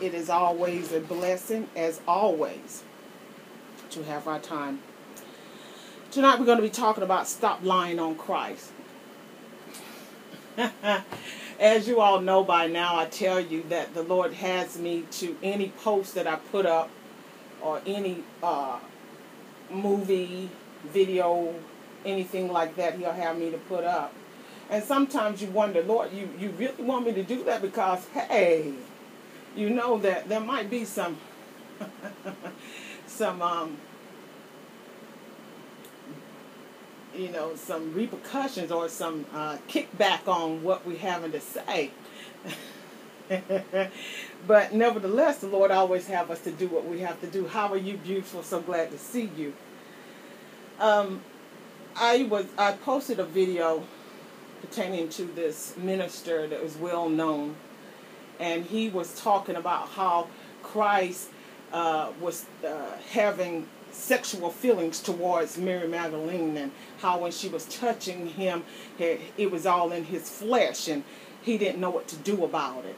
It is always a blessing, as always, to have our time. Tonight we're going to be talking about stop lying on Christ. as you all know by now, I tell you that the Lord has me to any post that I put up or any uh, movie, video, anything like that, He'll have me to put up. And sometimes you wonder, Lord, you, you really want me to do that because, hey, you know that there might be some some um, you know some repercussions or some uh, kickback on what we're having to say. but nevertheless, the Lord always have us to do what we have to do. How are you, beautiful? So glad to see you. Um, I was I posted a video pertaining to this minister that was well known and he was talking about how Christ uh, was uh, having sexual feelings towards Mary Magdalene and how when she was touching him, it, it was all in his flesh and he didn't know what to do about it.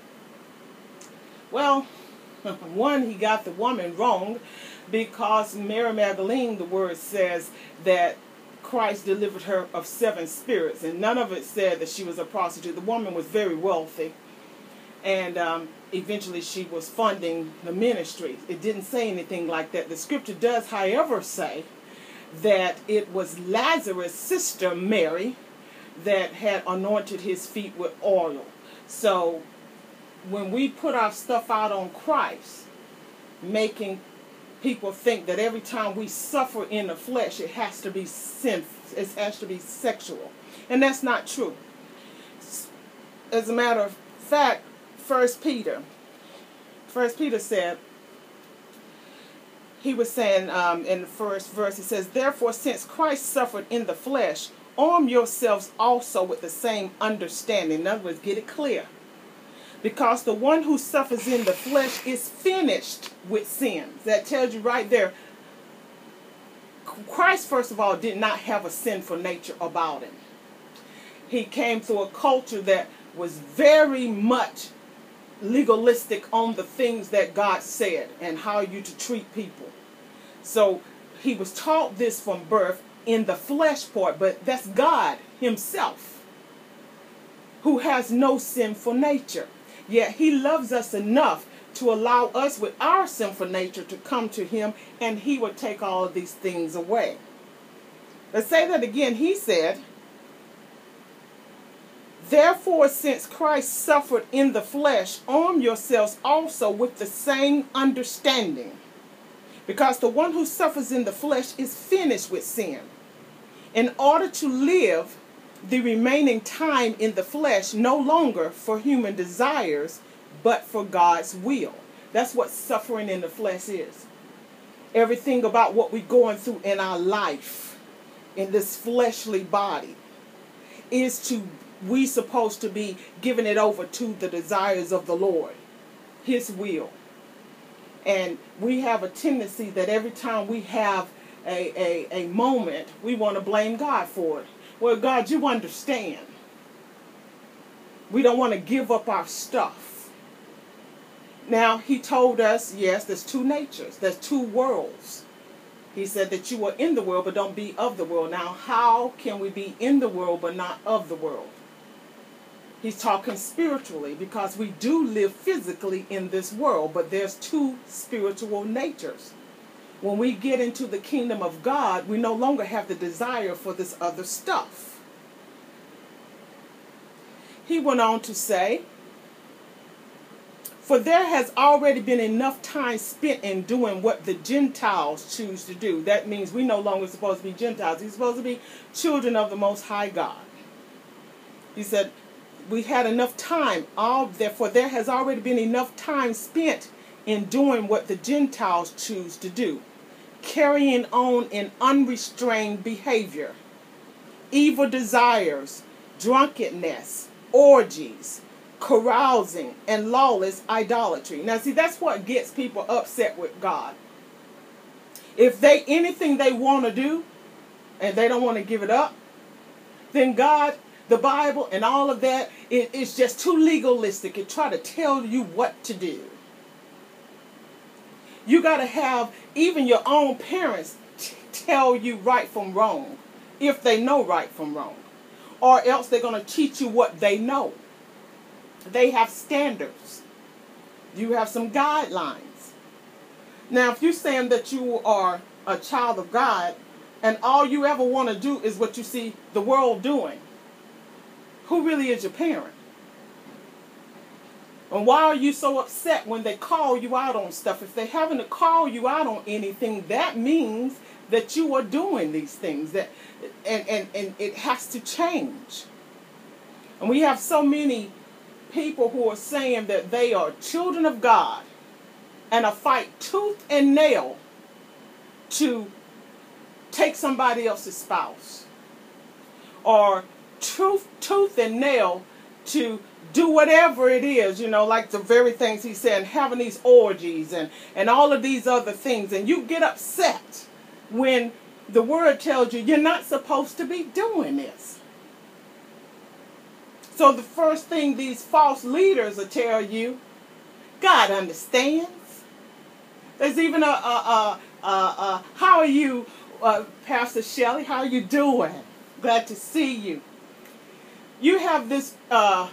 Well, one, he got the woman wrong because Mary Magdalene, the word says that Christ delivered her of seven spirits, and none of it said that she was a prostitute. The woman was very wealthy and um, eventually she was funding the ministry. It didn't say anything like that. The scripture does, however, say that it was Lazarus' sister Mary that had anointed his feet with oil. So when we put our stuff out on Christ, making people think that every time we suffer in the flesh, it has to be sin, it has to be sexual. And that's not true. As a matter of fact, First Peter. First Peter said, he was saying um, in the first verse, he says, Therefore, since Christ suffered in the flesh, arm yourselves also with the same understanding. In other words, get it clear. Because the one who suffers in the flesh is finished with sins. That tells you right there. Christ, first of all, did not have a sinful nature about him. He came through a culture that was very much legalistic on the things that God said and how you to treat people. So he was taught this from birth in the flesh part, but that's God himself who has no sinful nature. Yet he loves us enough to allow us with our sinful nature to come to him and he would take all of these things away. Let's say that again. He said, Therefore, since Christ suffered in the flesh, arm yourselves also with the same understanding. Because the one who suffers in the flesh is finished with sin. In order to live the remaining time in the flesh no longer for human desires, but for God's will. That's what suffering in the flesh is. Everything about what we're going through in our life, in this fleshly body, is to we supposed to be giving it over to the desires of the Lord, His will. And we have a tendency that every time we have a, a, a moment, we want to blame God for it. Well, God, you understand. We don't want to give up our stuff. Now, He told us, yes, there's two natures, there's two worlds. He said that you are in the world, but don't be of the world. Now, how can we be in the world, but not of the world? He's talking spiritually because we do live physically in this world, but there's two spiritual natures. When we get into the kingdom of God, we no longer have the desire for this other stuff. He went on to say, For there has already been enough time spent in doing what the Gentiles choose to do. That means we no longer supposed to be Gentiles. We're supposed to be children of the Most High God. He said, we had enough time. All therefore there has already been enough time spent in doing what the Gentiles choose to do, carrying on in unrestrained behavior, evil desires, drunkenness, orgies, carousing, and lawless idolatry. Now see that's what gets people upset with God. If they anything they want to do and they don't want to give it up, then God the Bible and all of that, it, it's just too legalistic. It try to tell you what to do. You got to have even your own parents tell you right from wrong, if they know right from wrong. Or else they're going to teach you what they know. They have standards. You have some guidelines. Now, if you're saying that you are a child of God and all you ever want to do is what you see the world doing, who really is your parent? And why are you so upset when they call you out on stuff? If they're having to call you out on anything, that means that you are doing these things. That and, and, and it has to change. And we have so many people who are saying that they are children of God and a fight tooth and nail to take somebody else's spouse or tooth and nail to do whatever it is, you know, like the very things he said, having these orgies and, and all of these other things. And you get upset when the word tells you you're not supposed to be doing this. So the first thing these false leaders will tell you, God understands. There's even a, a, a, a how are you, uh, Pastor Shelley? How are you doing? Glad to see you. You have this uh,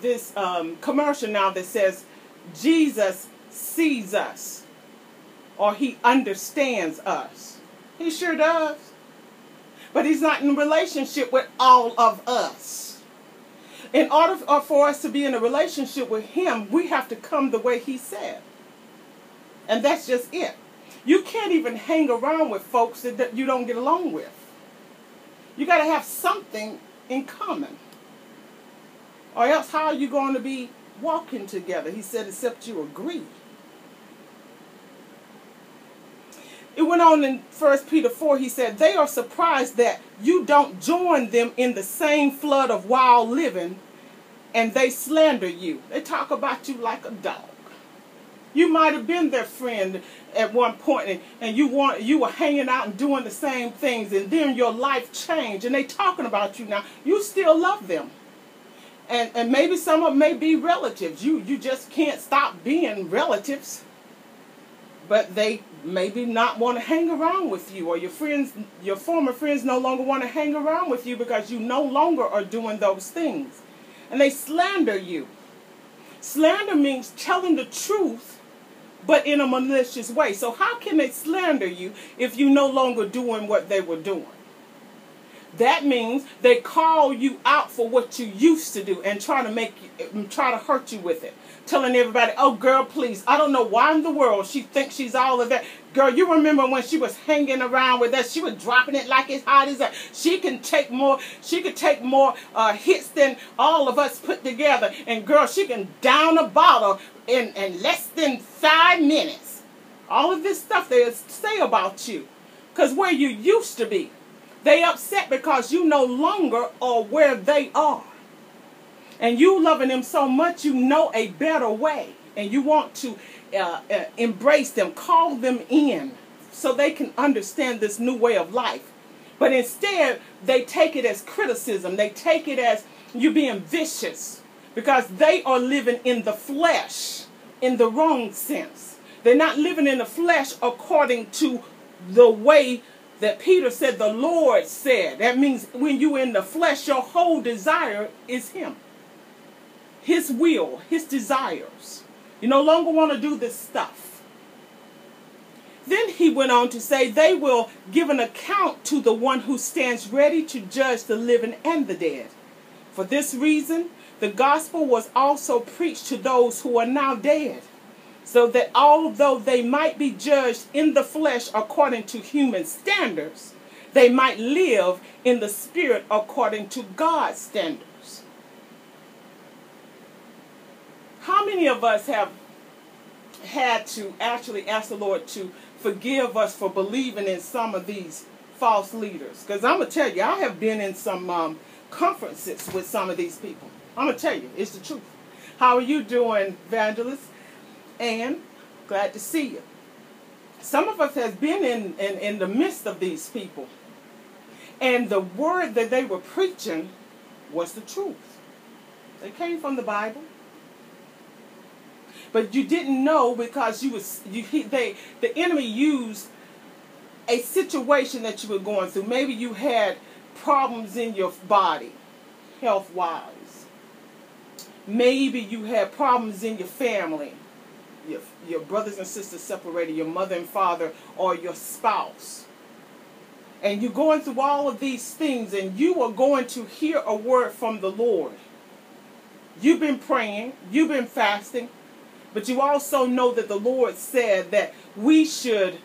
this um, commercial now that says Jesus sees us or he understands us. He sure does. But he's not in relationship with all of us. In order for us to be in a relationship with him, we have to come the way he said. And that's just it. You can't even hang around with folks that you don't get along with. You got to have something in common. Or else, how are you going to be walking together? He said, except you agree. It went on in 1 Peter 4, he said, They are surprised that you don't join them in the same flood of wild living and they slander you. They talk about you like a dog. You might have been their friend at one point and, and you want you were hanging out and doing the same things and then your life changed and they talking about you now. You still love them. And and maybe some of them may be relatives. You you just can't stop being relatives. But they maybe not want to hang around with you or your friends your former friends no longer want to hang around with you because you no longer are doing those things. And they slander you. Slander means telling the truth but in a malicious way. So how can they slander you if you no longer doing what they were doing? That means they call you out for what you used to do and try to make you, um, try to hurt you with it. Telling everybody, oh girl, please, I don't know why in the world she thinks she's all of that. Girl, you remember when she was hanging around with us, she was dropping it like it's hot as that. She can take more, she could take more uh, hits than all of us put together. And girl, she can down a bottle in, in less than five minutes. All of this stuff they say about you. Because where you used to be, they upset because you no longer are where they are. And you loving them so much, you know a better way. And you want to uh, uh, embrace them, call them in so they can understand this new way of life. But instead, they take it as criticism. They take it as you being vicious because they are living in the flesh in the wrong sense. They're not living in the flesh according to the way that Peter said the Lord said. That means when you're in the flesh, your whole desire is Him. His will, His desires. You no longer want to do this stuff. Then he went on to say, They will give an account to the one who stands ready to judge the living and the dead. For this reason, the gospel was also preached to those who are now dead, so that although they might be judged in the flesh according to human standards, they might live in the spirit according to God's standards. How many of us have had to actually ask the Lord to forgive us for believing in some of these false leaders? Because I'm going to tell you, I have been in some um, conferences with some of these people. I'm going to tell you, it's the truth. How are you doing, evangelist? And glad to see you. Some of us has been in, in, in the midst of these people. And the word that they were preaching was the truth. They came from the Bible. But you didn't know because you was you they the enemy used a situation that you were going through. Maybe you had problems in your body, health wise. Maybe you had problems in your family. Your, your brothers and sisters separated, your mother and father, or your spouse. And you're going through all of these things, and you are going to hear a word from the Lord. You've been praying, you've been fasting, but you also know that the Lord said that we should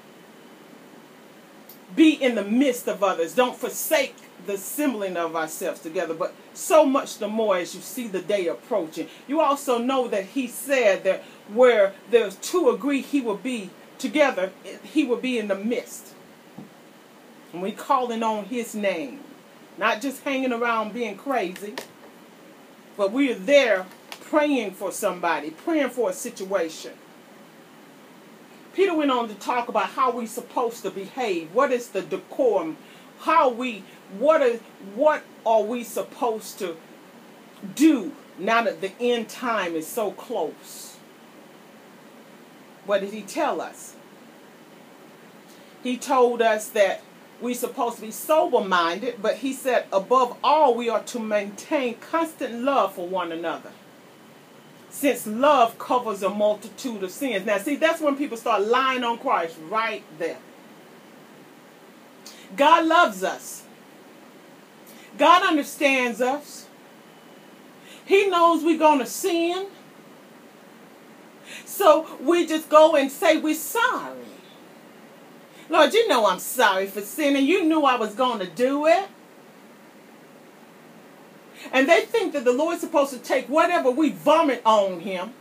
be in the midst of others. Don't forsake the assembling of ourselves together, but so much the more as you see the day approaching. You also know that He said that where there's two agree, He will be together, He will be in the midst. And we calling on His name, not just hanging around being crazy, but we are there praying for somebody, praying for a situation. Peter went on to talk about how we're supposed to behave. What is the decorum? How we what is what are we supposed to do now that the end time is so close? What did he tell us? He told us that we're supposed to be sober minded, but he said, above all, we are to maintain constant love for one another since love covers a multitude of sins. Now, see, that's when people start lying on Christ right there. God loves us. God understands us. He knows we're going to sin. So we just go and say we're sorry. Lord, you know I'm sorry for sinning. You knew I was going to do it. And they think that the Lord's supposed to take whatever we vomit on him,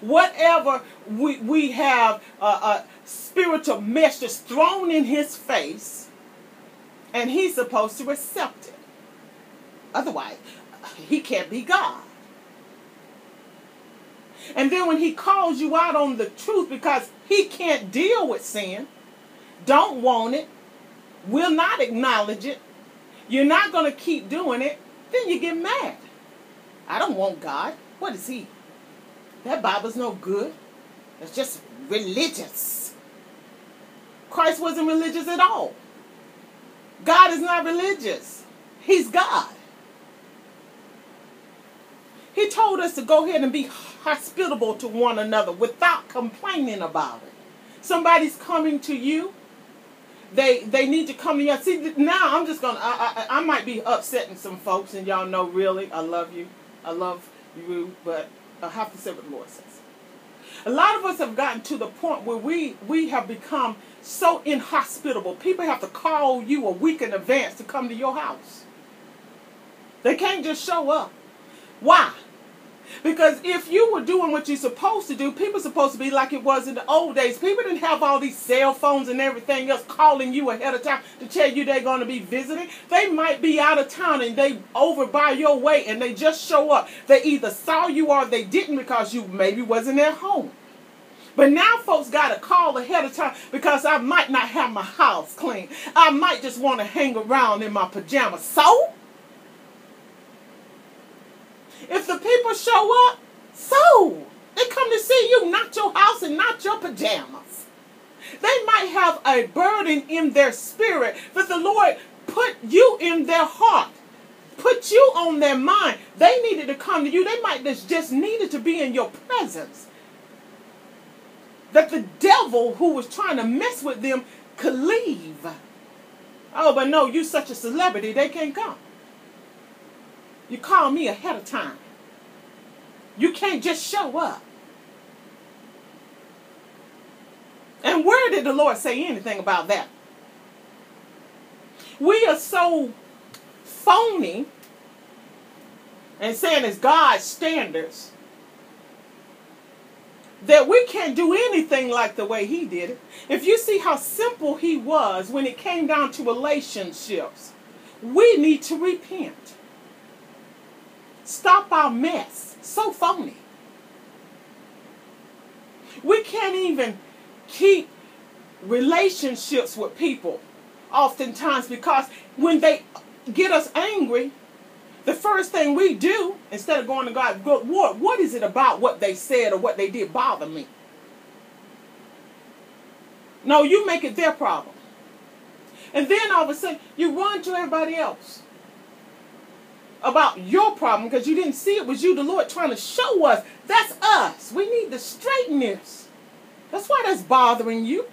whatever we, we have a, a spiritual message thrown in his face, and he's supposed to accept it. Otherwise, he can't be God. And then when he calls you out on the truth because he can't deal with sin, don't want it, will not acknowledge it, you're not going to keep doing it, then you get mad. I don't want God. What is He? That Bible's no good. It's just religious. Christ wasn't religious at all. God is not religious. He's God. He told us to go ahead and be hospitable to one another without complaining about it. Somebody's coming to you they they need to come to you. See, now I'm just gonna. I, I I might be upsetting some folks, and y'all know really I love you. I love you, but I have to say what the Lord says. A lot of us have gotten to the point where we we have become so inhospitable. People have to call you a week in advance to come to your house. They can't just show up. Why? Because if you were doing what you're supposed to do, people supposed to be like it was in the old days. People didn't have all these cell phones and everything else calling you ahead of time to tell you they're going to be visiting. They might be out of town and they over by your way and they just show up. They either saw you or they didn't because you maybe wasn't at home. But now folks got to call ahead of time because I might not have my house clean. I might just want to hang around in my pajamas. So? If the people show up, so they come to see you, not your house and not your pajamas. They might have a burden in their spirit that the Lord put you in their heart, put you on their mind. They needed to come to you. They might just, just needed to be in your presence. That the devil who was trying to mess with them could leave. Oh, but no, you such a celebrity, they can't come. You call me ahead of time. You can't just show up. And where did the Lord say anything about that? We are so phony and saying it's God's standards that we can't do anything like the way He did it. If you see how simple He was when it came down to relationships, we need to repent. Stop our mess. So phony. We can't even keep relationships with people oftentimes because when they get us angry, the first thing we do, instead of going to God, go, what, what is it about what they said or what they did bother me? No, you make it their problem. And then all of a sudden, you run to everybody else about your problem because you didn't see it was you, the Lord, trying to show us that's us. We need to straighten this. That's why that's bothering you.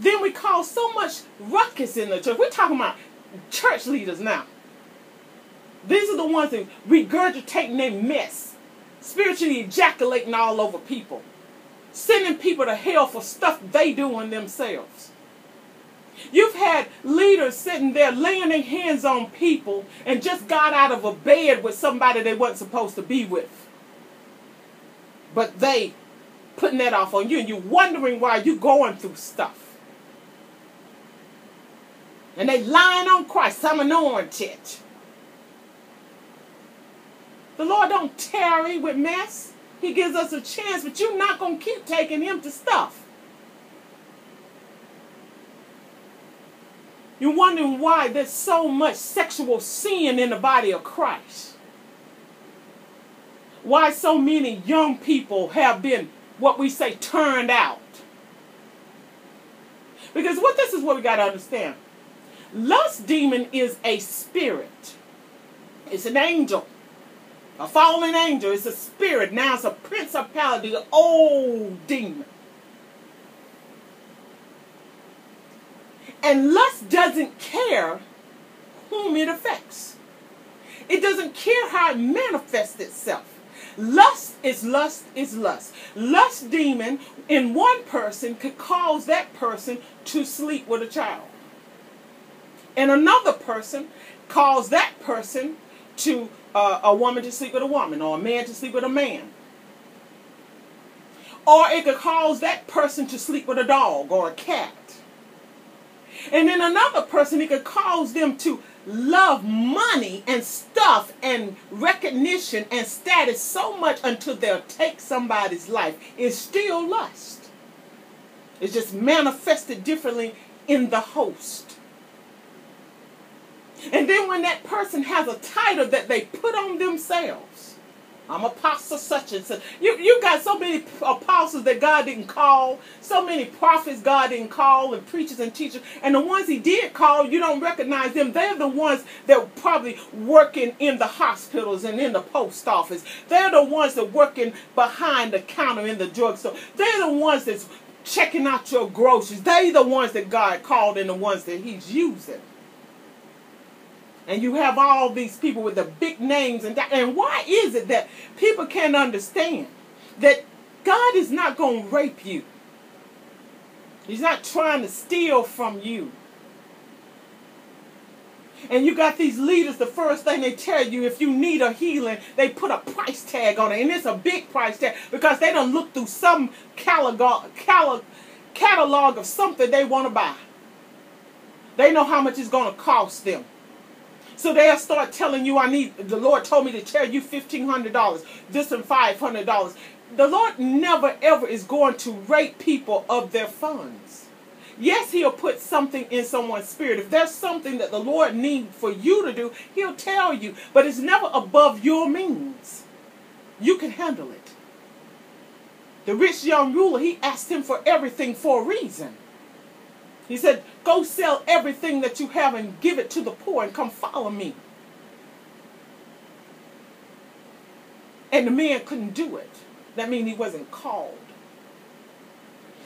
Then we cause so much ruckus in the church. We're talking about church leaders now. These are the ones that regurgitating their mess, spiritually ejaculating all over people, sending people to hell for stuff they do doing themselves. You've had leaders sitting there laying their hands on people and just got out of a bed with somebody they weren't supposed to be with. But they putting that off on you and you're wondering why you're going through stuff. And they lying on Christ. I'm anointed. The Lord don't tarry with mess. He gives us a chance, but you're not going to keep taking him to stuff. You're wondering why there's so much sexual sin in the body of Christ. Why so many young people have been what we say turned out. Because what this is what we got to understand. Lust demon is a spirit. It's an angel. A fallen angel. It's a spirit. Now it's a principality, an old demon. And lust doesn't care whom it affects. It doesn't care how it manifests itself. Lust is lust is lust. Lust demon in one person could cause that person to sleep with a child. And another person cause that person to uh, a woman to sleep with a woman or a man to sleep with a man. Or it could cause that person to sleep with a dog or a cat. And then another person, it could cause them to love money and stuff and recognition and status so much until they'll take somebody's life. It's still lust. It's just manifested differently in the host. And then when that person has a title that they put on themselves, I'm apostle such and such. You, you got so many apostles that God didn't call, so many prophets God didn't call, and preachers and teachers. And the ones he did call, you don't recognize them. They're the ones that probably working in the hospitals and in the post office. They're the ones that working behind the counter in the drugstore. They're the ones that's checking out your groceries. They're the ones that God called and the ones that he's using. And you have all these people with the big names. And, and why is it that people can't understand that God is not going to rape you? He's not trying to steal from you. And you got these leaders, the first thing they tell you, if you need a healing, they put a price tag on it. And it's a big price tag because they don't look through some catalog, catalog of something they want to buy. They know how much it's going to cost them. So they'll start telling you, I need, the Lord told me to tell you $1,500, this and $500. The Lord never ever is going to rape people of their funds. Yes, he'll put something in someone's spirit. If there's something that the Lord needs for you to do, he'll tell you. But it's never above your means. You can handle it. The rich young ruler, he asked him for everything for a reason. He said, Go sell everything that you have and give it to the poor and come follow me. And the man couldn't do it. That means he wasn't called.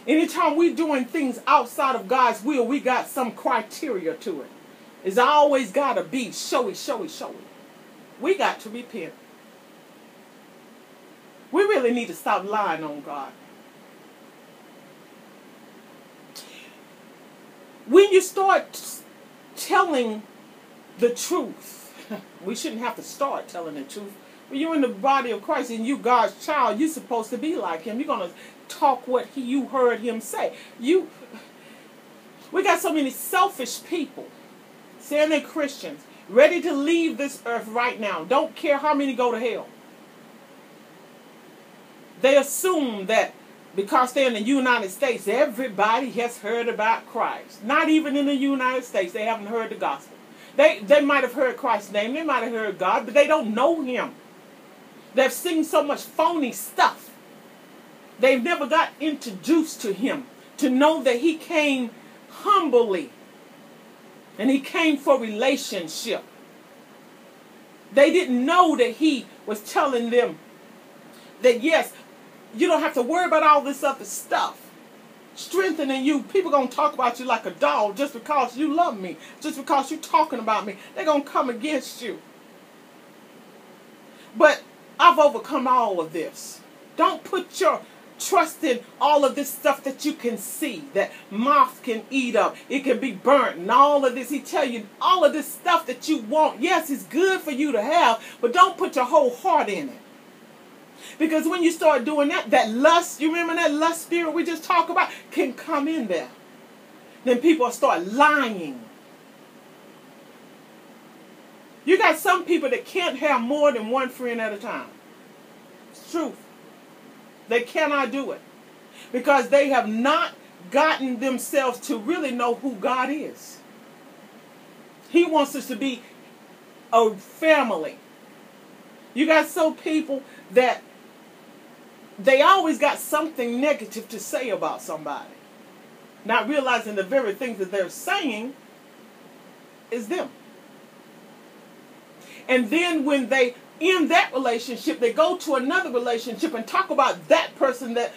Anytime we're doing things outside of God's will, we got some criteria to it. It's always got to be showy, showy, showy. We got to repent. We really need to stop lying on God. When you start telling the truth, we shouldn't have to start telling the truth. When you're in the body of Christ and you God's child, you're supposed to be like him. You're gonna talk what he, you heard him say. You we got so many selfish people saying they're Christians, ready to leave this earth right now. Don't care how many go to hell. They assume that because they're in the United States, everybody has heard about Christ. Not even in the United States, they haven't heard the gospel. They they might have heard Christ's name, they might have heard God, but they don't know him. They've seen so much phony stuff. They've never got introduced to him to know that he came humbly and he came for relationship. They didn't know that he was telling them that yes, you don't have to worry about all this other stuff. Strengthening you. People gonna talk about you like a dog just because you love me, just because you're talking about me. They're gonna come against you. But I've overcome all of this. Don't put your trust in all of this stuff that you can see that moth can eat up it can be burnt and all of this he tell you all of this stuff that you want yes it's good for you to have but don't put your whole heart in it because when you start doing that, that lust, you remember that lust spirit we just talked about, can come in there. Then people start lying. You got some people that can't have more than one friend at a time. It's truth. They cannot do it. Because they have not gotten themselves to really know who God is. He wants us to be a family. You got some people that they always got something negative to say about somebody. Not realizing the very things that they're saying is them. And then when they end that relationship, they go to another relationship and talk about that person that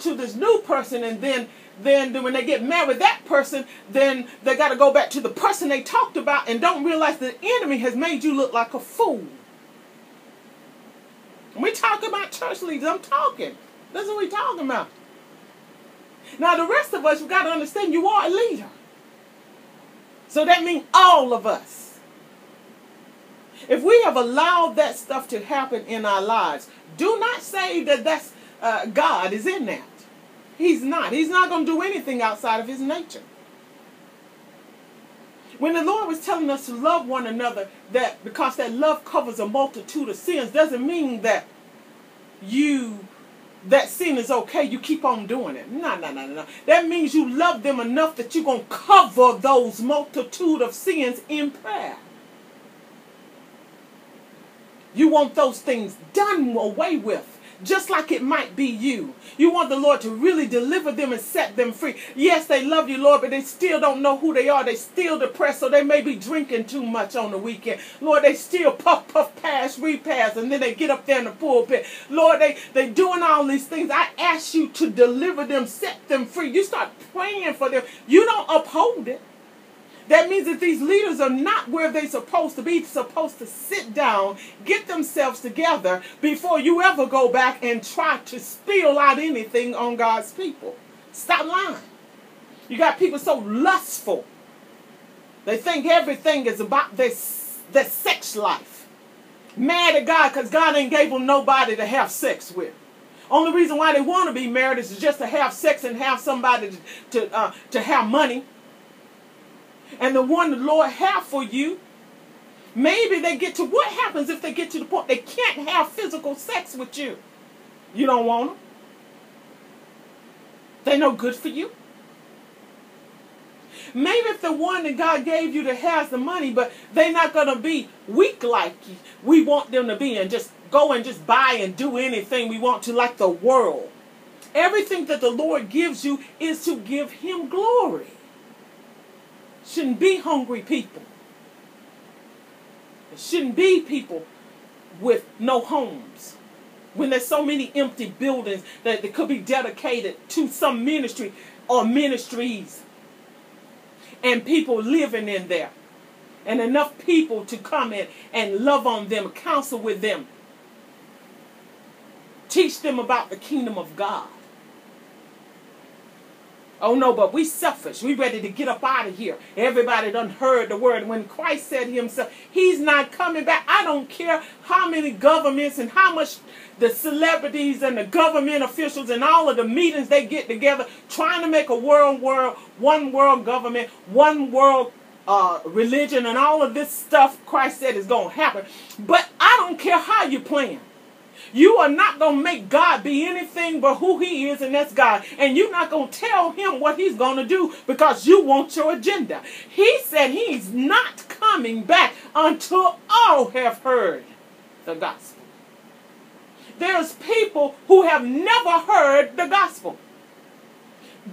to this new person and then then when they get married that person then they got to go back to the person they talked about and don't realize the enemy has made you look like a fool we talking about church leaders. I'm talking. That's what we talking about. Now the rest of us, you got to understand you are a leader. So that means all of us. If we have allowed that stuff to happen in our lives, do not say that that's uh, God is in that. He's not. He's not going to do anything outside of his nature. When the Lord was telling us to love one another, that because that love covers a multitude of sins, doesn't mean that you that sin is okay, you keep on doing it. No, no, no, no. No. That means you love them enough that you're to cover those multitude of sins in prayer. You want those things done away with just like it might be you. You want the Lord to really deliver them and set them free. Yes, they love you, Lord, but they still don't know who they are. They still depressed, so they may be drinking too much on the weekend. Lord, they still puff, puff, pass, repass, and then they get up there in the pulpit. Lord, they they doing all these things. I ask you to deliver them, set them free. You start praying for them. You don't uphold it. That means that these leaders are not where they're supposed to be, supposed to sit down, get themselves together before you ever go back and try to spill out anything on God's people. Stop lying. You got people so lustful. They think everything is about their, their sex life. Mad at God because God ain't gave them nobody to have sex with. Only reason why they want to be married is just to have sex and have somebody to, to, uh, to have money and the one the Lord have for you, maybe they get to what happens if they get to the point they can't have physical sex with you? You don't want them. They no good for you. Maybe if the one that God gave you that has the money, but they're not going to be weak like we want them to be and just go and just buy and do anything we want to like the world. Everything that the Lord gives you is to give him glory shouldn't be hungry people. It shouldn't be people with no homes. When there's so many empty buildings that, that could be dedicated to some ministry or ministries. And people living in there. And enough people to come in and love on them, counsel with them. Teach them about the kingdom of God. Oh no, but we selfish. We ready to get up out of here. Everybody done heard the word. When Christ said himself, he's not coming back. I don't care how many governments and how much the celebrities and the government officials and all of the meetings they get together trying to make a world world, one world government, one world uh, religion and all of this stuff Christ said is going to happen. But I don't care how you plan. You are not going to make God be anything but who he is, and that's God. And you're not going to tell him what he's going to do because you want your agenda. He said he's not coming back until all have heard the gospel. There's people who have never heard the gospel.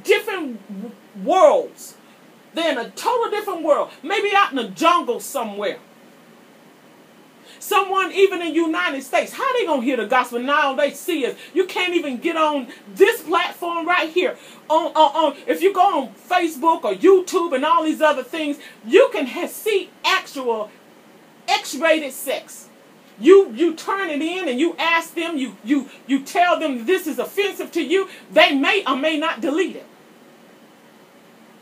Different worlds. They're in a total different world. Maybe out in the jungle somewhere. Someone even in the United States, how they gonna hear the gospel now? They see us. You can't even get on this platform right here. On, on, on if you go on Facebook or YouTube and all these other things, you can have, see actual X-rated sex. You you turn it in and you ask them, you you you tell them this is offensive to you. They may or may not delete it.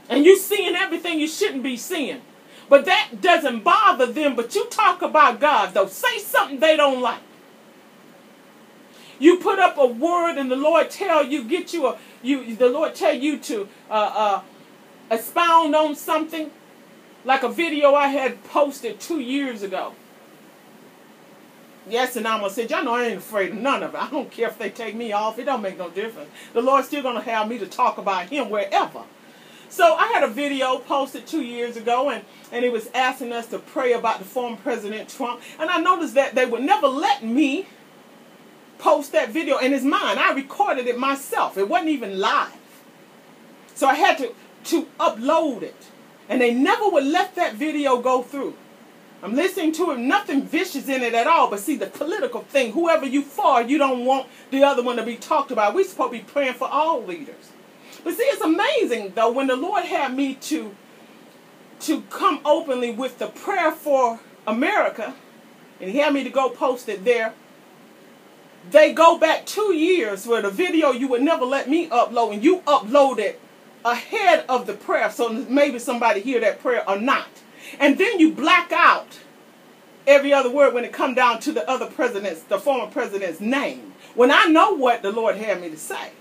And you seeing everything you shouldn't be seeing. But that doesn't bother them. But you talk about God, though. Say something they don't like. You put up a word, and the Lord tell you, get you a you. The Lord tell you to uh, uh, expound on something, like a video I had posted two years ago. Yes, and I'm gonna say, y'all know I ain't afraid of none of it. I don't care if they take me off; it don't make no difference. The Lord's still gonna have me to talk about Him wherever. So I had a video posted two years ago, and, and it was asking us to pray about the former President Trump. And I noticed that they would never let me post that video, and it's mine. I recorded it myself. It wasn't even live. So I had to, to upload it. And they never would let that video go through. I'm listening to it, nothing vicious in it at all. But see, the political thing, whoever you for, you don't want the other one to be talked about. We're supposed to be praying for all leaders. But see, it's amazing though when the Lord had me to to come openly with the prayer for America, and He had me to go post it there. They go back two years where the video you would never let me upload, and you upload it ahead of the prayer, so maybe somebody hear that prayer or not. And then you black out every other word when it come down to the other president's, the former president's name. When I know what the Lord had me to say.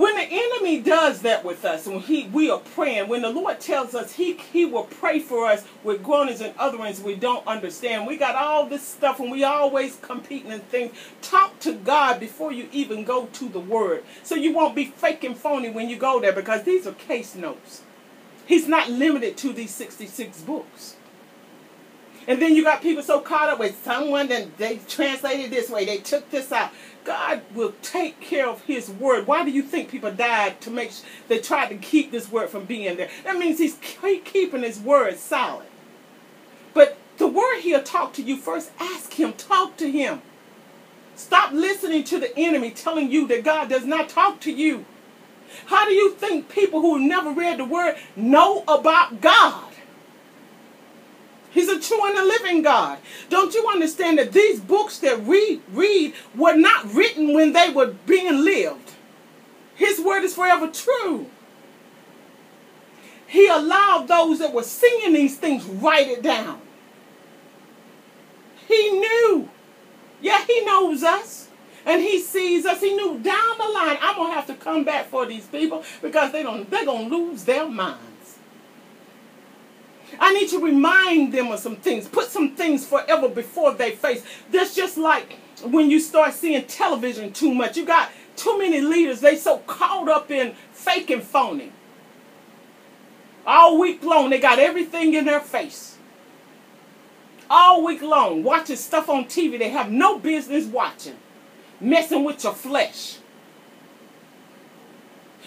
When the enemy does that with us, when he we are praying, when the Lord tells us he he will pray for us with groanings and utterance we don't understand, we got all this stuff and we always competing in things. Talk to God before you even go to the Word, so you won't be fake and phony when you go there because these are case notes. He's not limited to these sixty-six books. And then you got people so caught up with someone that they translated this way, they took this out. God will take care of his word. Why do you think people died to make sure they tried to keep this word from being there? That means he's keeping his word solid. But the word he'll talk to you first. Ask him, talk to him. Stop listening to the enemy telling you that God does not talk to you. How do you think people who never read the word know about God? He's a true and a living God. Don't you understand that these books that we read were not written when they were being lived? His word is forever true. He allowed those that were seeing these things write it down. He knew. Yeah, he knows us. And he sees us. He knew down the line, I'm gonna have to come back for these people because they don't they're gonna lose their mind. I need to remind them of some things, put some things forever before they face. That's just like when you start seeing television too much. You got too many leaders, they so caught up in fake and phony. All week long, they got everything in their face. All week long, watching stuff on TV they have no business watching, messing with your flesh.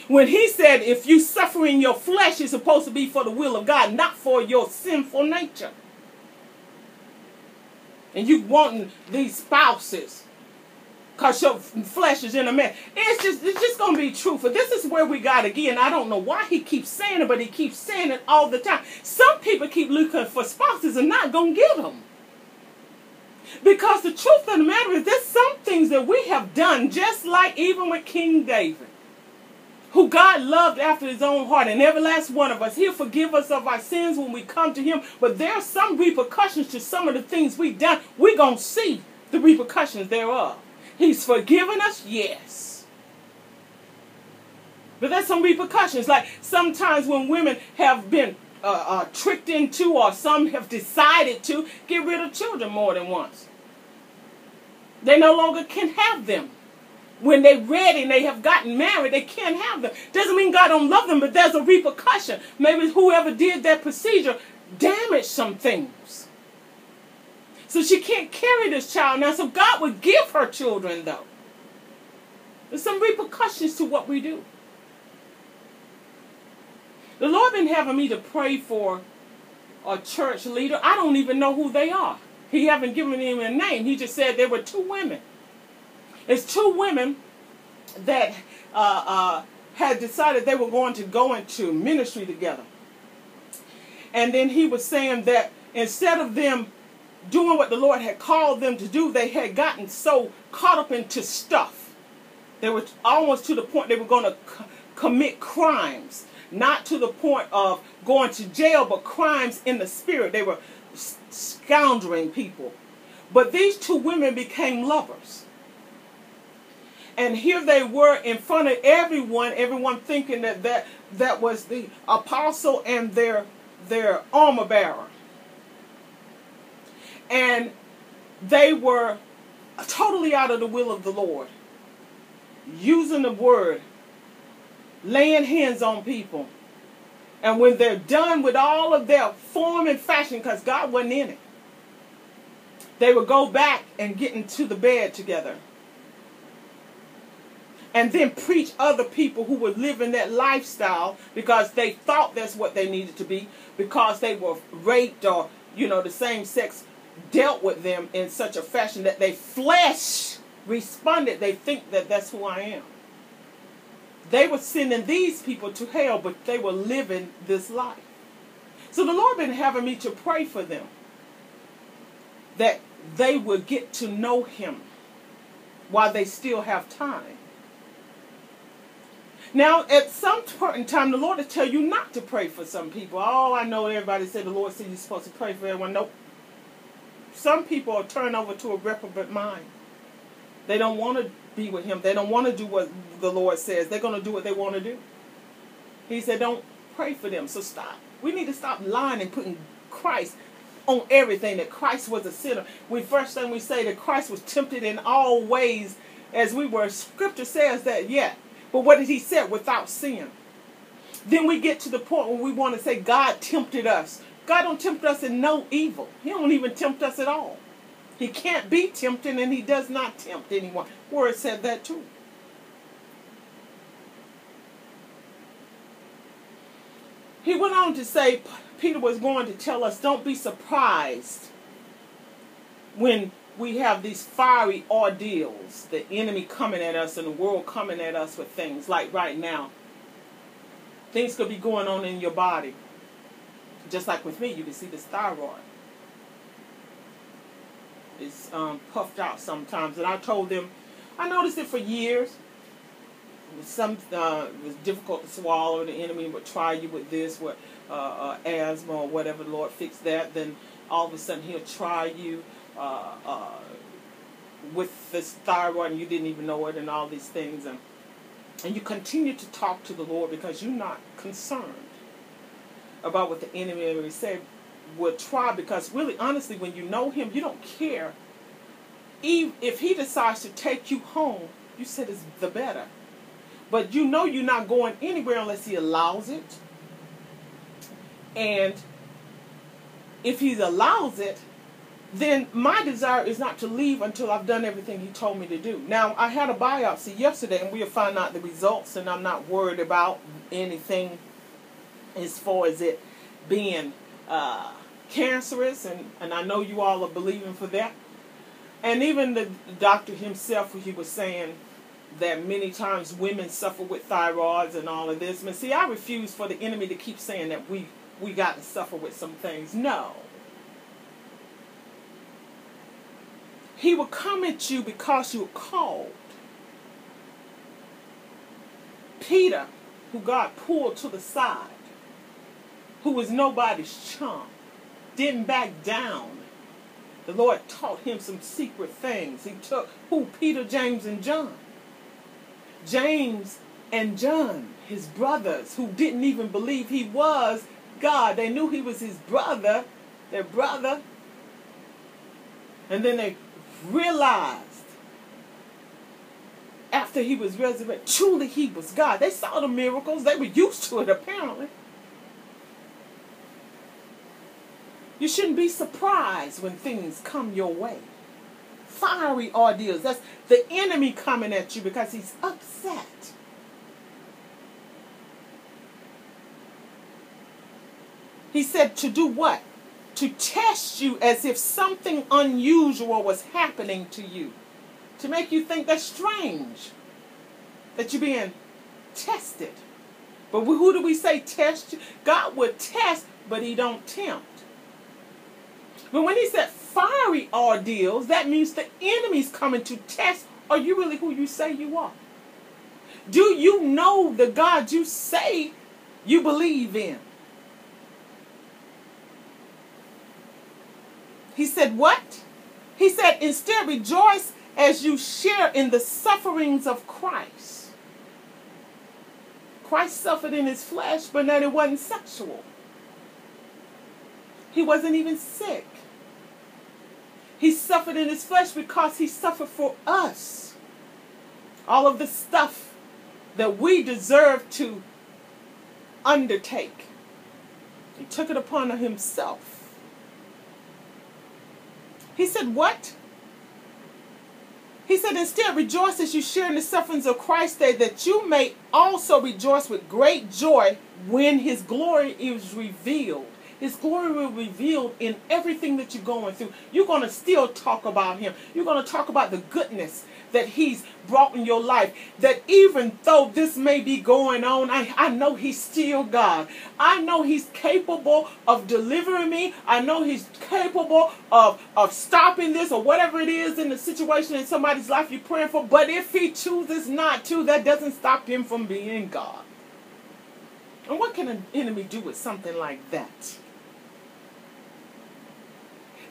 When he said, if you suffer in your flesh, it's supposed to be for the will of God, not for your sinful nature. And you wanting these spouses because your flesh is in a man. It's just it's just gonna be true. For this is where we got again. I don't know why he keeps saying it, but he keeps saying it all the time. Some people keep looking for spouses and not gonna get them. Because the truth of the matter is, there's some things that we have done, just like even with King David who God loved after his own heart, and every last one of us. He'll forgive us of our sins when we come to him. But there are some repercussions to some of the things we've done. We're going to see the repercussions thereof. He's forgiven us, yes. But there's some repercussions. Like sometimes when women have been uh, uh, tricked into, or some have decided to, get rid of children more than once. They no longer can have them when they're ready and they have gotten married, they can't have them. Doesn't mean God don't love them, but there's a repercussion. Maybe whoever did that procedure damaged some things. So she can't carry this child now. So God would give her children, though. There's some repercussions to what we do. The Lord been having me to pray for a church leader. I don't even know who they are. He haven't given him a name. He just said there were two women. It's two women that uh, uh, had decided they were going to go into ministry together. And then he was saying that instead of them doing what the Lord had called them to do, they had gotten so caught up into stuff. They were almost to the point they were going to c- commit crimes. Not to the point of going to jail, but crimes in the spirit. They were scoundering people. But these two women became lovers. And here they were in front of everyone, everyone thinking that that, that was the apostle and their, their armor bearer. And they were totally out of the will of the Lord, using the word, laying hands on people. And when they're done with all of their form and fashion, because God wasn't in it, they would go back and get into the bed together and then preach other people who were living that lifestyle because they thought that's what they needed to be because they were raped or you know the same sex dealt with them in such a fashion that they flesh responded. They think that that's who i am. They were sending these people to hell but they were living this life. So the lord been having me to pray for them that they would get to know him while they still have time now, at some point in time, the Lord will tell you not to pray for some people. Oh, I know everybody said the Lord said you're supposed to pray for everyone. Nope. Some people are turned over to a reprobate mind. They don't want to be with Him. They don't want to do what the Lord says. They're going to do what they want to do. He said, don't pray for them. So stop. We need to stop lying and putting Christ on everything. That Christ was a sinner. We first thing we say that Christ was tempted in all ways as we were. Scripture says that, yeah, but what did he say? Without sin. Then we get to the point where we want to say God tempted us. God don't tempt us in no evil. He don't even tempt us at all. He can't be tempted and he does not tempt anyone. Word said that too. He went on to say, Peter was going to tell us, don't be surprised when we have these fiery ordeals, the enemy coming at us and the world coming at us with things like right now. Things could be going on in your body. Just like with me, you can see this thyroid. It's um, puffed out sometimes. And I told them, I noticed it for years. It was, some, uh, it was difficult to swallow. The enemy would try you with this, with uh, uh, asthma or whatever. The Lord fixed that. Then all of a sudden he'll try you uh, uh, with this thyroid and you didn't even know it and all these things. And and you continue to talk to the Lord because you're not concerned about what the enemy will say will try because really honestly when you know him you don't care. Even if he decides to take you home you said it's the better. But you know you're not going anywhere unless he allows it. And if he allows it then my desire is not to leave until I've done everything he told me to do. Now, I had a biopsy yesterday, and we'll find out the results, and I'm not worried about anything as far as it being uh, cancerous, and, and I know you all are believing for that. And even the doctor himself, he was saying that many times women suffer with thyroids and all of this. But see, I refuse for the enemy to keep saying that we, we got to suffer with some things. No He will come at you because you're called. Peter, who God pulled to the side, who was nobody's chum, didn't back down. The Lord taught him some secret things. He took who? Peter, James, and John. James and John, his brothers, who didn't even believe he was God. They knew he was his brother, their brother. And then they realized after he was resurrected, truly he was God. They saw the miracles, they were used to it apparently. You shouldn't be surprised when things come your way. Fiery ordeals. That's the enemy coming at you because he's upset. He said to do what? To test you as if something unusual was happening to you. To make you think that's strange. That you're being tested. But who do we say test you? God would test, but he don't tempt. But when he said fiery ordeals, that means the enemy's coming to test are you really who you say you are? Do you know the God you say you believe in? He said, What? He said, Instead, rejoice as you share in the sufferings of Christ. Christ suffered in his flesh, but that it wasn't sexual. He wasn't even sick. He suffered in his flesh because he suffered for us. All of the stuff that we deserve to undertake. He took it upon himself. He said, What? He said, Instead, rejoice as you share in the sufferings of Christ, that you may also rejoice with great joy when his glory is revealed. His glory will be revealed in everything that you're going through. You're going to still talk about him. You're going to talk about the goodness that he's brought in your life. That even though this may be going on, I, I know he's still God. I know he's capable of delivering me. I know he's capable of, of stopping this or whatever it is in the situation in somebody's life you're praying for. But if he chooses not to, that doesn't stop him from being God. And what can an enemy do with something like that?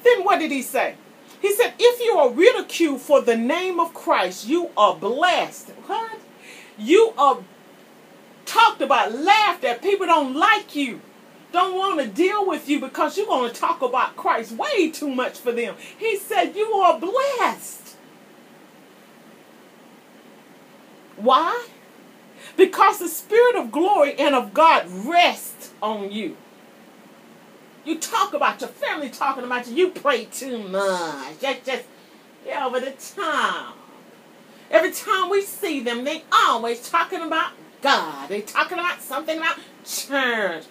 Then what did he say? He said, if you are ridiculed for the name of Christ, you are blessed. What? You are talked about, laughed at. People don't like you, don't want to deal with you because you're going to talk about Christ way too much for them. He said, you are blessed. Why? Because the Spirit of glory and of God rests on you. You talk about your family talking about you. You pray too much. That's just you're over the top. Every time we see them, they always talking about God. They talking about something about church.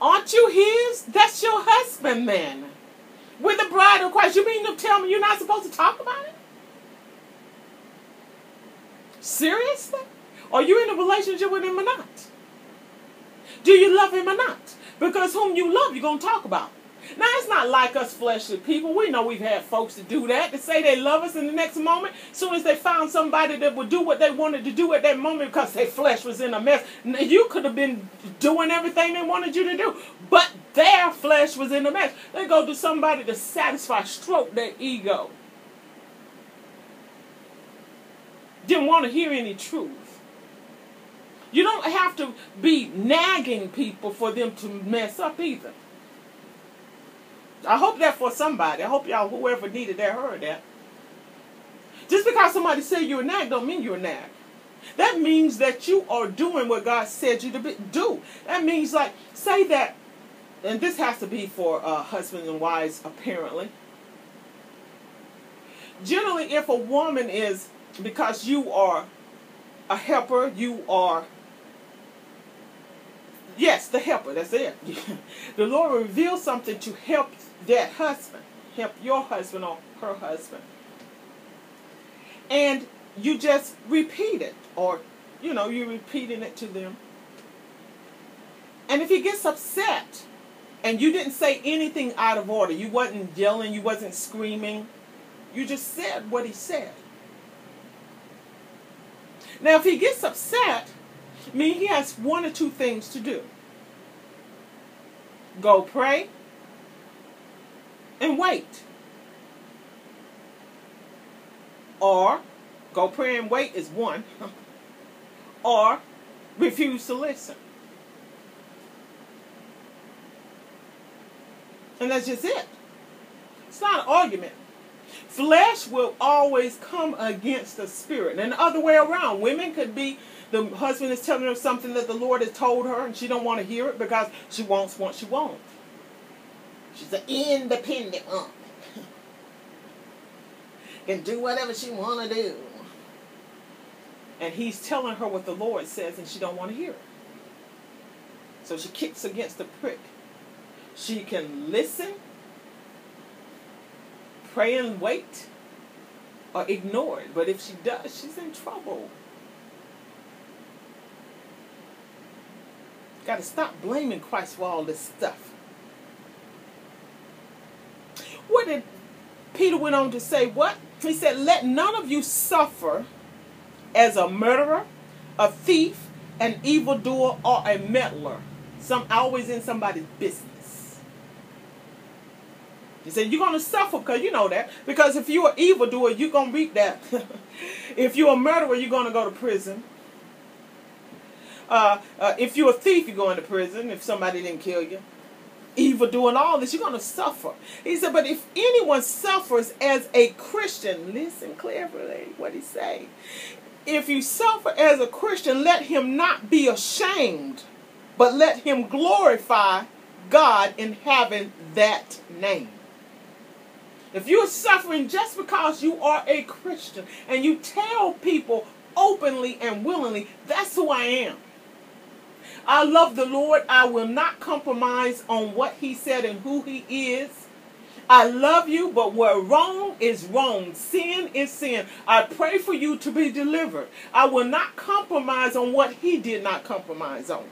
Aren't you his? That's your husband then. With the bride of Christ. You mean to tell me you're not supposed to talk about it? Seriously? Are you in a relationship with him or not? Do you love him or not? Because whom you love, you're going to talk about. Now, it's not like us fleshly people. We know we've had folks to do that, to say they love us in the next moment. As soon as they found somebody that would do what they wanted to do at that moment because their flesh was in a mess, you could have been doing everything they wanted you to do. But their flesh was in a mess. They go to somebody to satisfy, stroke their ego. Didn't want to hear any truth. You don't have to be nagging people for them to mess up either. I hope that for somebody. I hope y'all, whoever needed that, heard that. Just because somebody said you're a nag don't mean you're a nag. That means that you are doing what God said you to be, do. That means like, say that, and this has to be for uh, husbands and wives apparently. Generally, if a woman is, because you are a helper, you are Yes, the helper, that's it. the Lord will reveal something to help that husband, help your husband or her husband. And you just repeat it, or, you know, you're repeating it to them. And if he gets upset, and you didn't say anything out of order, you wasn't yelling, you wasn't screaming, you just said what he said. Now, if he gets upset, I mean, he has one or two things to do go pray and wait. Or go pray and wait is one. or refuse to listen. And that's just it. It's not an argument. Flesh will always come against the spirit. And the other way around. Women could be the husband is telling her something that the Lord has told her and she don't want to hear it because she wants what she wants. She's an independent woman. Can do whatever she want to do. And he's telling her what the Lord says and she don't want to hear it. So she kicks against the prick. She can listen, pray and wait, or ignore it. But if she does, she's in trouble. Got to stop blaming Christ for all this stuff. What did Peter went on to say? What? He said, Let none of you suffer as a murderer, a thief, an evildoer, or a meddler. Some always in somebody's business. He said, You're gonna suffer because you know that. Because if you're an evildoer, you're gonna reap that. if you're a murderer, you're gonna go to prison. Uh, uh, if you're a thief, you're going to prison if somebody didn't kill you. Evil doing all this, you're going to suffer. He said, but if anyone suffers as a Christian, listen clearly what he say. If you suffer as a Christian, let him not be ashamed, but let him glorify God in having that name. If you're suffering just because you are a Christian and you tell people openly and willingly, that's who I am. I love the Lord. I will not compromise on what He said and who He is. I love you, but where wrong is wrong, sin is sin. I pray for you to be delivered. I will not compromise on what He did not compromise on.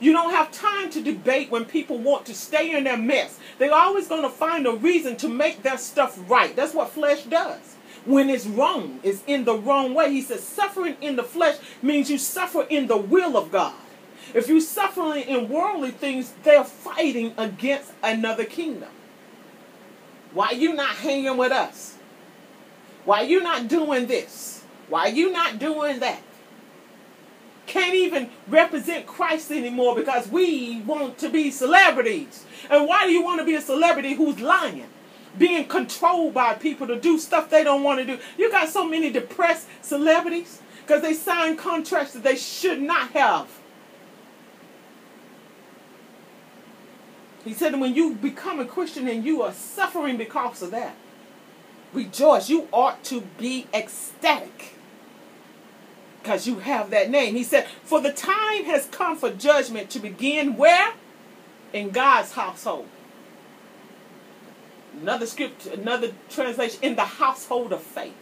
You don't have time to debate when people want to stay in their mess. They're always going to find a reason to make their stuff right. That's what flesh does. When it's wrong, it's in the wrong way. He says suffering in the flesh means you suffer in the will of God. If you're suffering in worldly things, they're fighting against another kingdom. Why are you not hanging with us? Why are you not doing this? Why are you not doing that? Can't even represent Christ anymore because we want to be celebrities. And why do you want to be a celebrity who's lying? Being controlled by people to do stuff they don't want to do. You got so many depressed celebrities because they signed contracts that they should not have. He said, when you become a Christian and you are suffering because of that, rejoice. You ought to be ecstatic because you have that name. He said, for the time has come for judgment to begin where? In God's household. Another script, another translation, in the household of faith.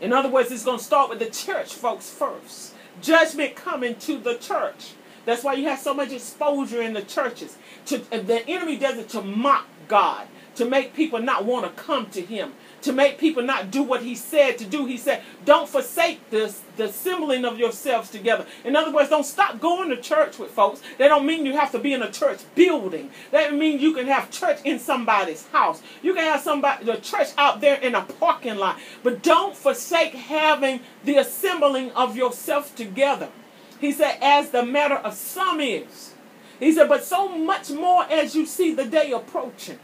In other words, it's going to start with the church folks first. Judgment coming to the church. That's why you have so much exposure in the churches. To, uh, the enemy does it to mock God, to make people not want to come to Him, to make people not do what He said to do. He said, "Don't forsake this, the assembling of yourselves together." In other words, don't stop going to church with folks. That don't mean you have to be in a church building. That means you can have church in somebody's house. You can have somebody the church out there in a parking lot. But don't forsake having the assembling of yourself together. He said, as the matter of some is. He said, but so much more as you see the day approaching.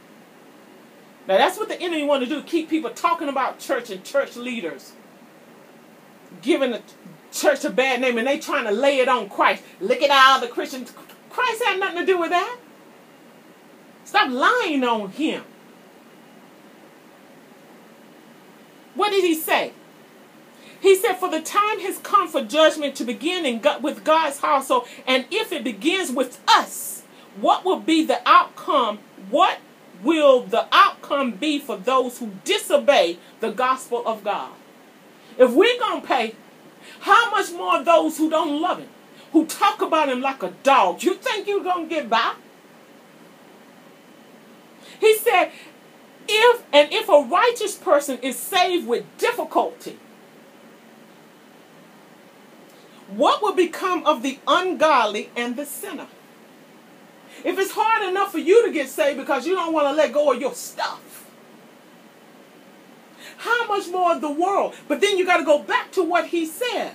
Now that's what the enemy want to do, keep people talking about church and church leaders. Giving the church a bad name and they trying to lay it on Christ. Look at all the Christians. Christ had nothing to do with that. Stop lying on him. What did he say? He said, For the time has come for judgment to begin in God, with God's household. And if it begins with us, what will be the outcome? What will the outcome be for those who disobey the gospel of God? If we're going to pay, how much more those who don't love Him, who talk about Him like a dog? You think you're going to get by? He said, if and if a righteous person is saved with difficulty, what will become of the ungodly and the sinner? If it's hard enough for you to get saved because you don't want to let go of your stuff, how much more of the world? But then you got to go back to what he said.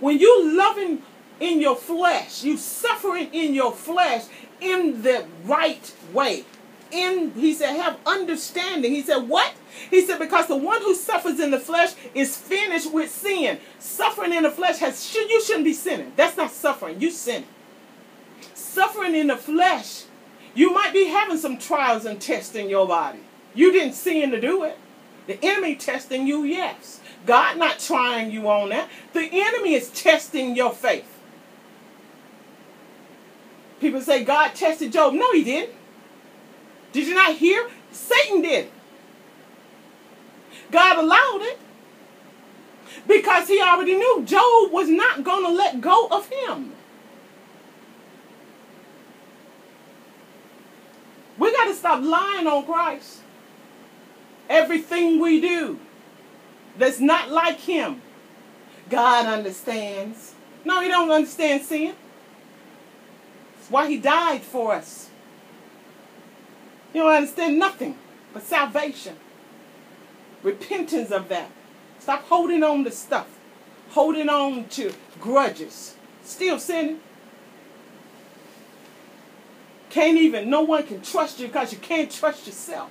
When you loving in your flesh, you suffering in your flesh in the right way. In, he said, have understanding. He said, what? He said, because the one who suffers in the flesh is finished with sin. Suffering in the flesh has, you shouldn't be sinning. That's not suffering. You sin. Suffering in the flesh, you might be having some trials and tests in your body. You didn't sin to do it. The enemy testing you, yes. God not trying you on that. The enemy is testing your faith. People say God tested Job. No, he didn't. Did you not hear? Satan did. God allowed it because he already knew Job was not going to let go of him. We got to stop lying on Christ. Everything we do that's not like him, God understands. No, he don't understand sin. That's why he died for us. You don't understand nothing but salvation. Repentance of that. Stop holding on to stuff. Holding on to grudges. Still sinning. Can't even, no one can trust you because you can't trust yourself.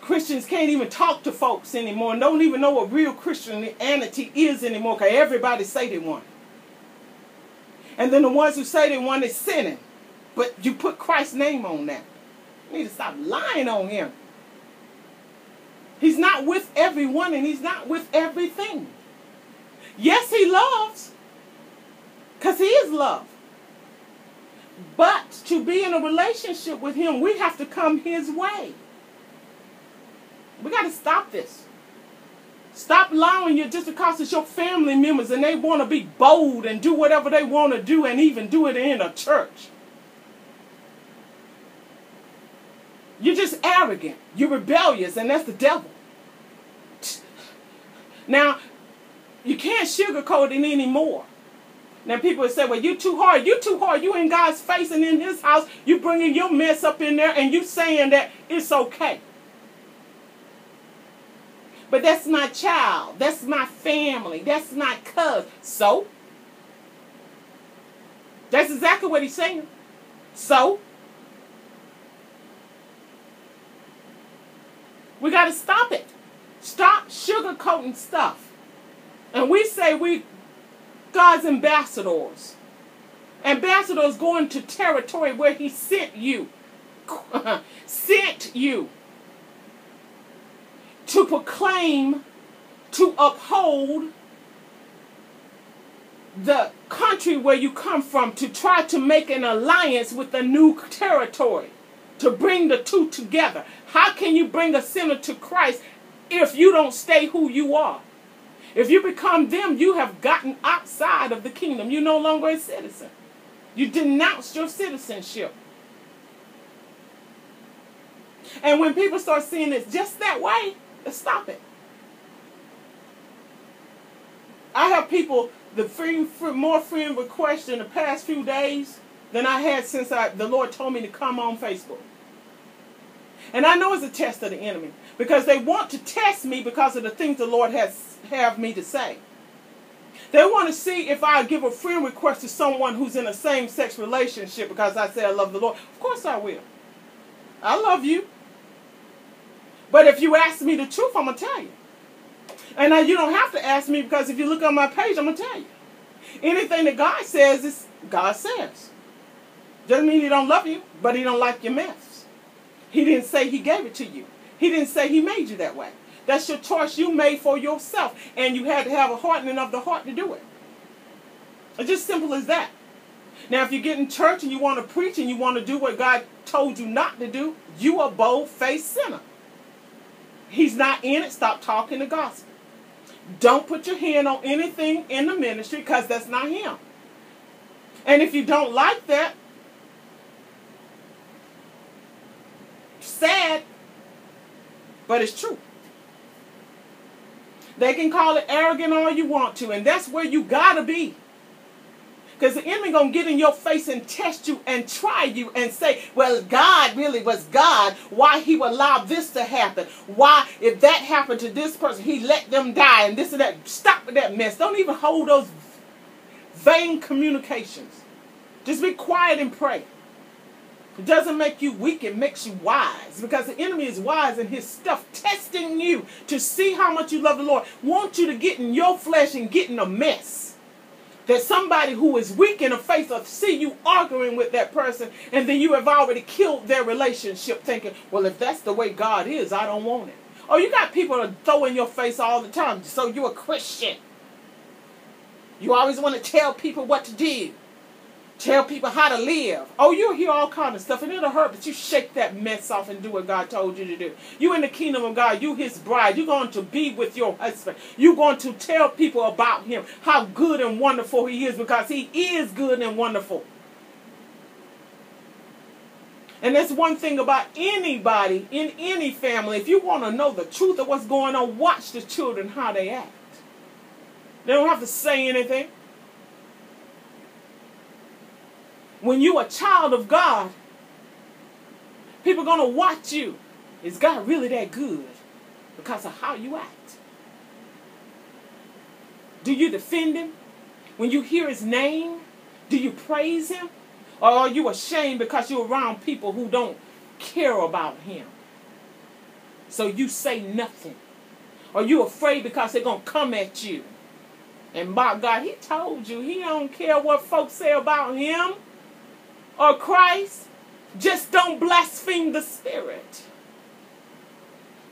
Christians can't even talk to folks anymore and don't even know what real Christianity is anymore because everybody say they want. And then the ones who say they want is sinning. But you put Christ's name on that. You need to stop lying on him. He's not with everyone and he's not with everything. Yes, he loves. Because he is love. But to be in a relationship with him, we have to come his way. We got to stop this. Stop allowing you just because it's your family members and they want to be bold and do whatever they want to do and even do it in a church. You're just arrogant. You're rebellious, and that's the devil. Now, you can't sugarcoat it anymore. Now people would say, well, you too hard. You too hard. You in God's face and in his house. You bringing your mess up in there and you saying that it's okay. But that's my child. That's my family. That's my cousin. So? That's exactly what he's saying. So? We got to stop it. Stop sugarcoating stuff. And we say we God's ambassadors. Ambassadors going to territory where he sent you. sent you to proclaim, to uphold the country where you come from, to try to make an alliance with a new territory, to bring the two together. How can you bring a sinner to Christ if you don't stay who you are? If you become them, you have gotten outside of the kingdom. You're no longer a citizen. You denounced your citizenship. And when people start seeing it just that way, stop it. I have people the free, more friend requests in the past few days than I had since I, the Lord told me to come on Facebook. And I know it's a test of the enemy because they want to test me because of the things the Lord has have me to say. They want to see if I give a friend request to someone who's in a same sex relationship because I say I love the Lord. Of course I will. I love you. But if you ask me the truth, I'm going to tell you. And now you don't have to ask me because if you look on my page, I'm going to tell you. Anything that God says is God says. Doesn't mean he don't love you, but he don't like your mess. He didn't say he gave it to you. He didn't say he made you that way. That's your choice you made for yourself. And you had to have a hardening of the heart to do it. It's just simple as that. Now, if you get in church and you want to preach and you want to do what God told you not to do, you a bold-faced sinner. He's not in it. Stop talking the gospel. Don't put your hand on anything in the ministry because that's not him. And if you don't like that, sad, but it's true. They can call it arrogant all you want to, and that's where you gotta be. Because the enemy gonna get in your face and test you and try you and say, well, God really was God. Why he would allow this to happen? Why, if that happened to this person, he let them die and this and that. Stop with that mess. Don't even hold those vain communications. Just be quiet and pray. It doesn't make you weak, it makes you wise. Because the enemy is wise in his stuff, testing you to see how much you love the Lord. Want you to get in your flesh and get in a mess. That somebody who is weak in the face of see you arguing with that person, and then you have already killed their relationship, thinking, well, if that's the way God is, I don't want it. Oh, you got people that throw in your face all the time. So you're a Christian. You always want to tell people what to do. Tell people how to live. Oh, you'll hear all kind of stuff, and it'll hurt, but you shake that mess off and do what God told you to do. You in the kingdom of God, you his bride. You're going to be with your husband. You're going to tell people about him, how good and wonderful he is, because he is good and wonderful. And that's one thing about anybody in any family. If you want to know the truth of what's going on, watch the children how they act. They don't have to say anything. When you're a child of God, people are going to watch you. Is God really that good? Because of how you act. Do you defend him? When you hear his name, do you praise him? Or are you ashamed because you're around people who don't care about him? So you say nothing. Are you afraid because they're going to come at you? And by God, he told you he don't care what folks say about him or Christ, just don't blaspheme the Spirit.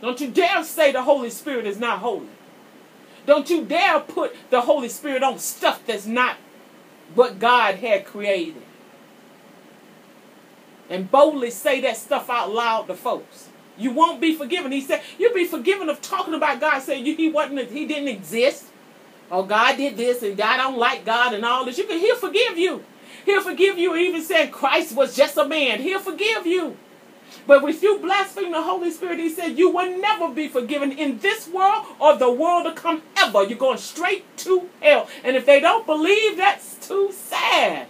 Don't you dare say the Holy Spirit is not holy. Don't you dare put the Holy Spirit on stuff that's not what God had created. And boldly say that stuff out loud to folks. You won't be forgiven. He said, You'll be forgiven of talking about God saying he wasn't he didn't exist. Oh, God did this and God don't like God and all this. You can he'll forgive you. He'll forgive you. Even said Christ was just a man. He'll forgive you. But if you blaspheme the Holy Spirit, he said you will never be forgiven in this world or the world to come ever. You're going straight to hell. And if they don't believe, that's too sad.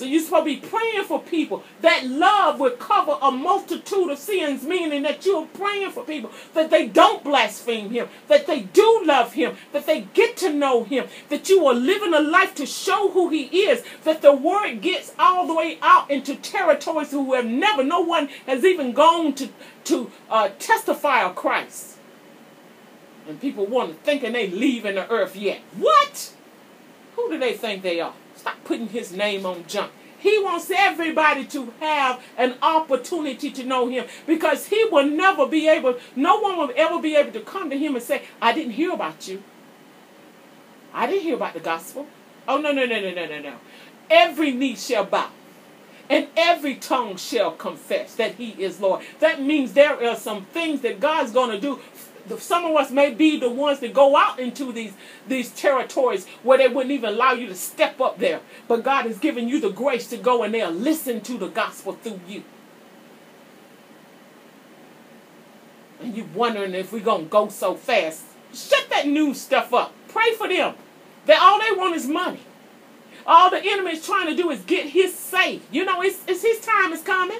So you're supposed to be praying for people. That love will cover a multitude of sins, meaning that you're praying for people that they don't blaspheme him, that they do love him, that they get to know him, that you are living a life to show who he is, that the word gets all the way out into territories who have never, no one has even gone to, to uh, testify of Christ. And people want to thinking they leaving the earth yet. What? Who do they think they are? Stop putting his name on junk. He wants everybody to have an opportunity to know him because he will never be able, no one will ever be able to come to him and say, I didn't hear about you. I didn't hear about the gospel. Oh, no, no, no, no, no, no, no. Every knee shall bow and every tongue shall confess that he is Lord. That means there are some things that God's going to do some of us may be the ones that go out into these these territories where they wouldn't even allow you to step up there. But God has given you the grace to go and they'll listen to the gospel through you. And you're wondering if we're gonna go so fast. Shut that new stuff up. Pray for them. That all they want is money. All the enemy is trying to do is get his say. You know, it's, it's his time is coming.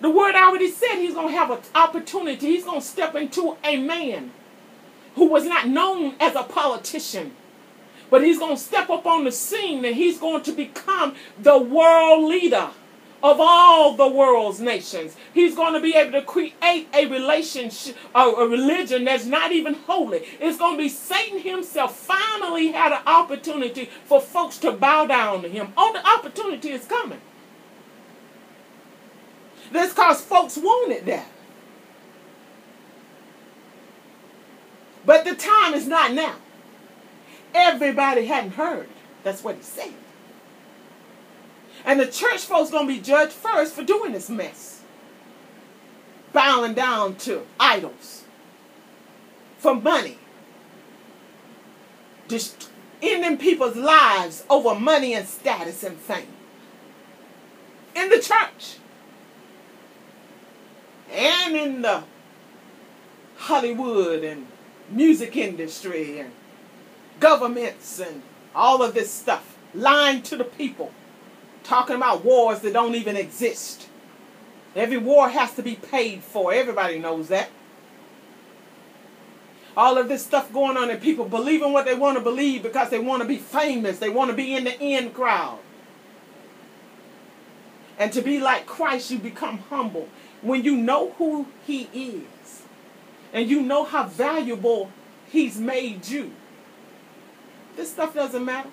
The word already said he's going to have an opportunity. He's going to step into a man who was not known as a politician. But he's going to step up on the scene and he's going to become the world leader of all the world's nations. He's going to be able to create a relationship, a, religion that's not even holy. It's going to be Satan himself finally had an opportunity for folks to bow down to him. Oh, the opportunity is coming. That's because folks wanted that. But the time is not now. Everybody hadn't heard. That's what he said. And the church folks to be judged first for doing this mess. Bowing down to idols. For money. Just ending people's lives over money and status and fame. In the church and in the Hollywood and music industry and governments and all of this stuff, lying to the people, talking about wars that don't even exist. Every war has to be paid for. Everybody knows that. all of this stuff going on and people believing what they want to believe because they want to be famous. They want to be in the in crowd. And to be like Christ, you become humble. When you know who he is and you know how valuable he's made you, this stuff doesn't matter.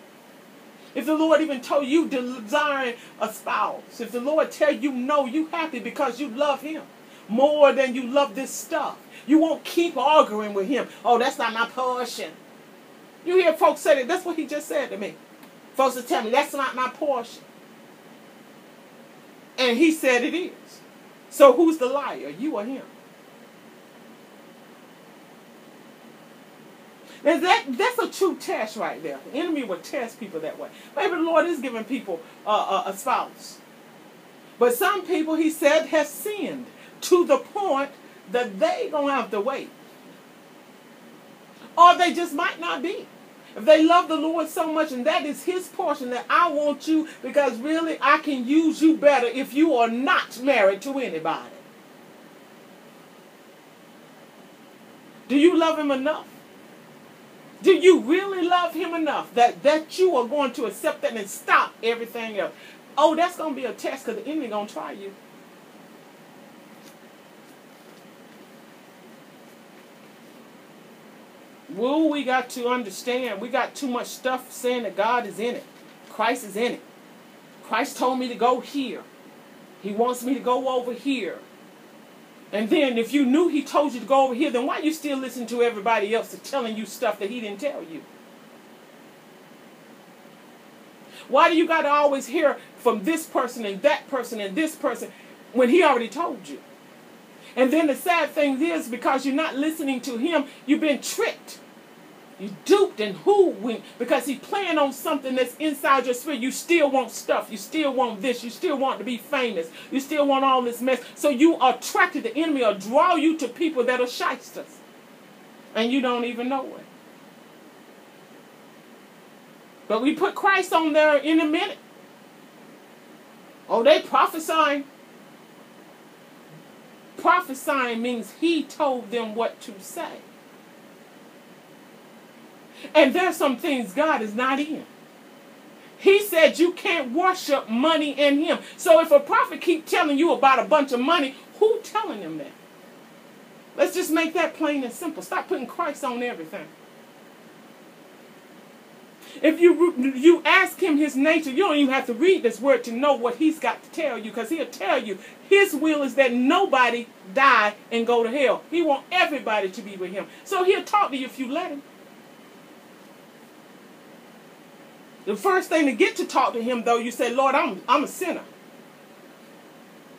If the Lord even told you desiring a spouse, if the Lord tell you no, you happy because you love him more than you love this stuff. You won't keep arguing with him. Oh, that's not my portion. You hear folks say that. That's what he just said to me. Folks will tell me that's not my portion. And he said it is. So who's the liar, you or him? And that, that's a true test right there. The enemy will test people that way. Maybe the Lord is giving people uh, a, a spouse. But some people, he said, have sinned to the point that they to have to wait. Or they just might not be. If they love the Lord so much and that is his portion that I want you because really I can use you better if you are not married to anybody. Do you love him enough? Do you really love him enough that, that you are going to accept that and stop everything else? Oh, that's going to be a test because the enemy going to try you. Well, we got to understand. We got too much stuff saying that God is in it. Christ is in it. Christ told me to go here. He wants me to go over here. And then if you knew he told you to go over here, then why you still listen to everybody else telling you stuff that he didn't tell you? Why do you got to always hear from this person and that person and this person when he already told you? And then the sad thing is because you're not listening to him, you've been tricked. You duped and who went because he's playing on something that's inside your spirit. You still want stuff. You still want this. You still want to be famous. You still want all this mess. So you attracted the enemy or draw you to people that are shysters. And you don't even know it. But we put Christ on there in a minute. Oh, they prophesying. Prophesying means he told them what to say. And there's some things God is not in. He said you can't worship money in him. So if a prophet keep telling you about a bunch of money, who telling him that? Let's just make that plain and simple. Stop putting Christ on everything. If you you ask him his nature, you don't even have to read this word to know what he's got to tell you because he'll tell you his will is that nobody die and go to hell. He want everybody to be with him. So he'll talk to you if you let him. The first thing to get to talk to him, though, you say, Lord, I'm, I'm a sinner.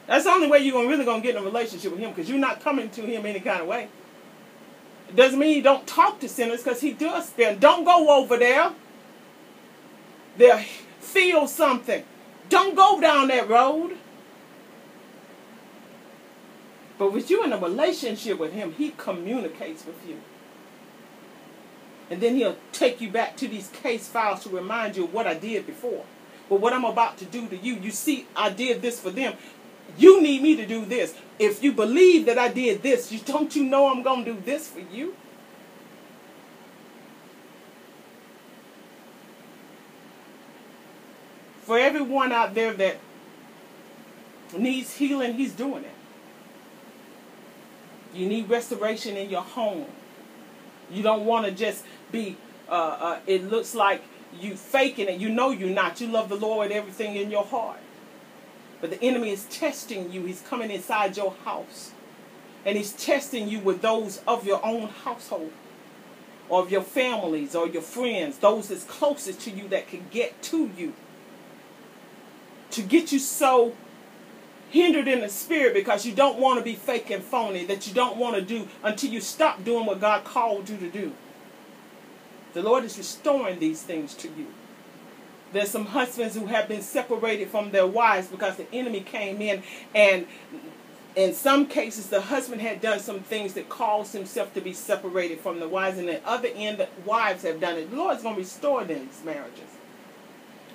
That's the only way you're really going to get in a relationship with him because you're not coming to him any kind of way. It doesn't mean you don't talk to sinners because he does them. Don't go over there. They'll feel something. Don't go down that road. But with you in a relationship with him, he communicates with you. And then he'll take you back to these case files to remind you of what I did before. But what I'm about to do to you, you see, I did this for them. You need me to do this. If you believe that I did this, you don't you know I'm going to do this for you? For everyone out there that needs healing, he's doing it. You need restoration in your home. You don't want to just be, uh, uh, it looks like you faking it. You know you're not. You love the Lord everything in your heart. But the enemy is testing you. He's coming inside your house. And he's testing you with those of your own household. Or of your families or your friends. Those that's closest to you that can get to you. To get you so hindered in the spirit because you don't want to be fake and phony that you don't want to do until you stop doing what God called you to do. The Lord is restoring these things to you. There's some husbands who have been separated from their wives because the enemy came in and in some cases the husband had done some things that caused himself to be separated from the wives and the other end the wives have done it. The Lord's going to restore these marriages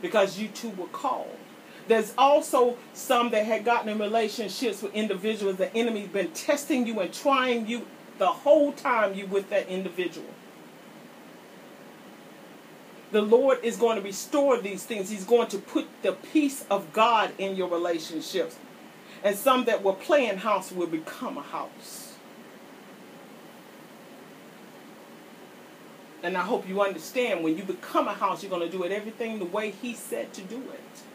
because you two were called. There's also some that had gotten in relationships with individuals. The enemy's been testing you and trying you the whole time you with that individual. The Lord is going to restore these things. He's going to put the peace of God in your relationships. And some that were playing house will become a house. And I hope you understand when you become a house, you're going to do it everything the way He said to do it.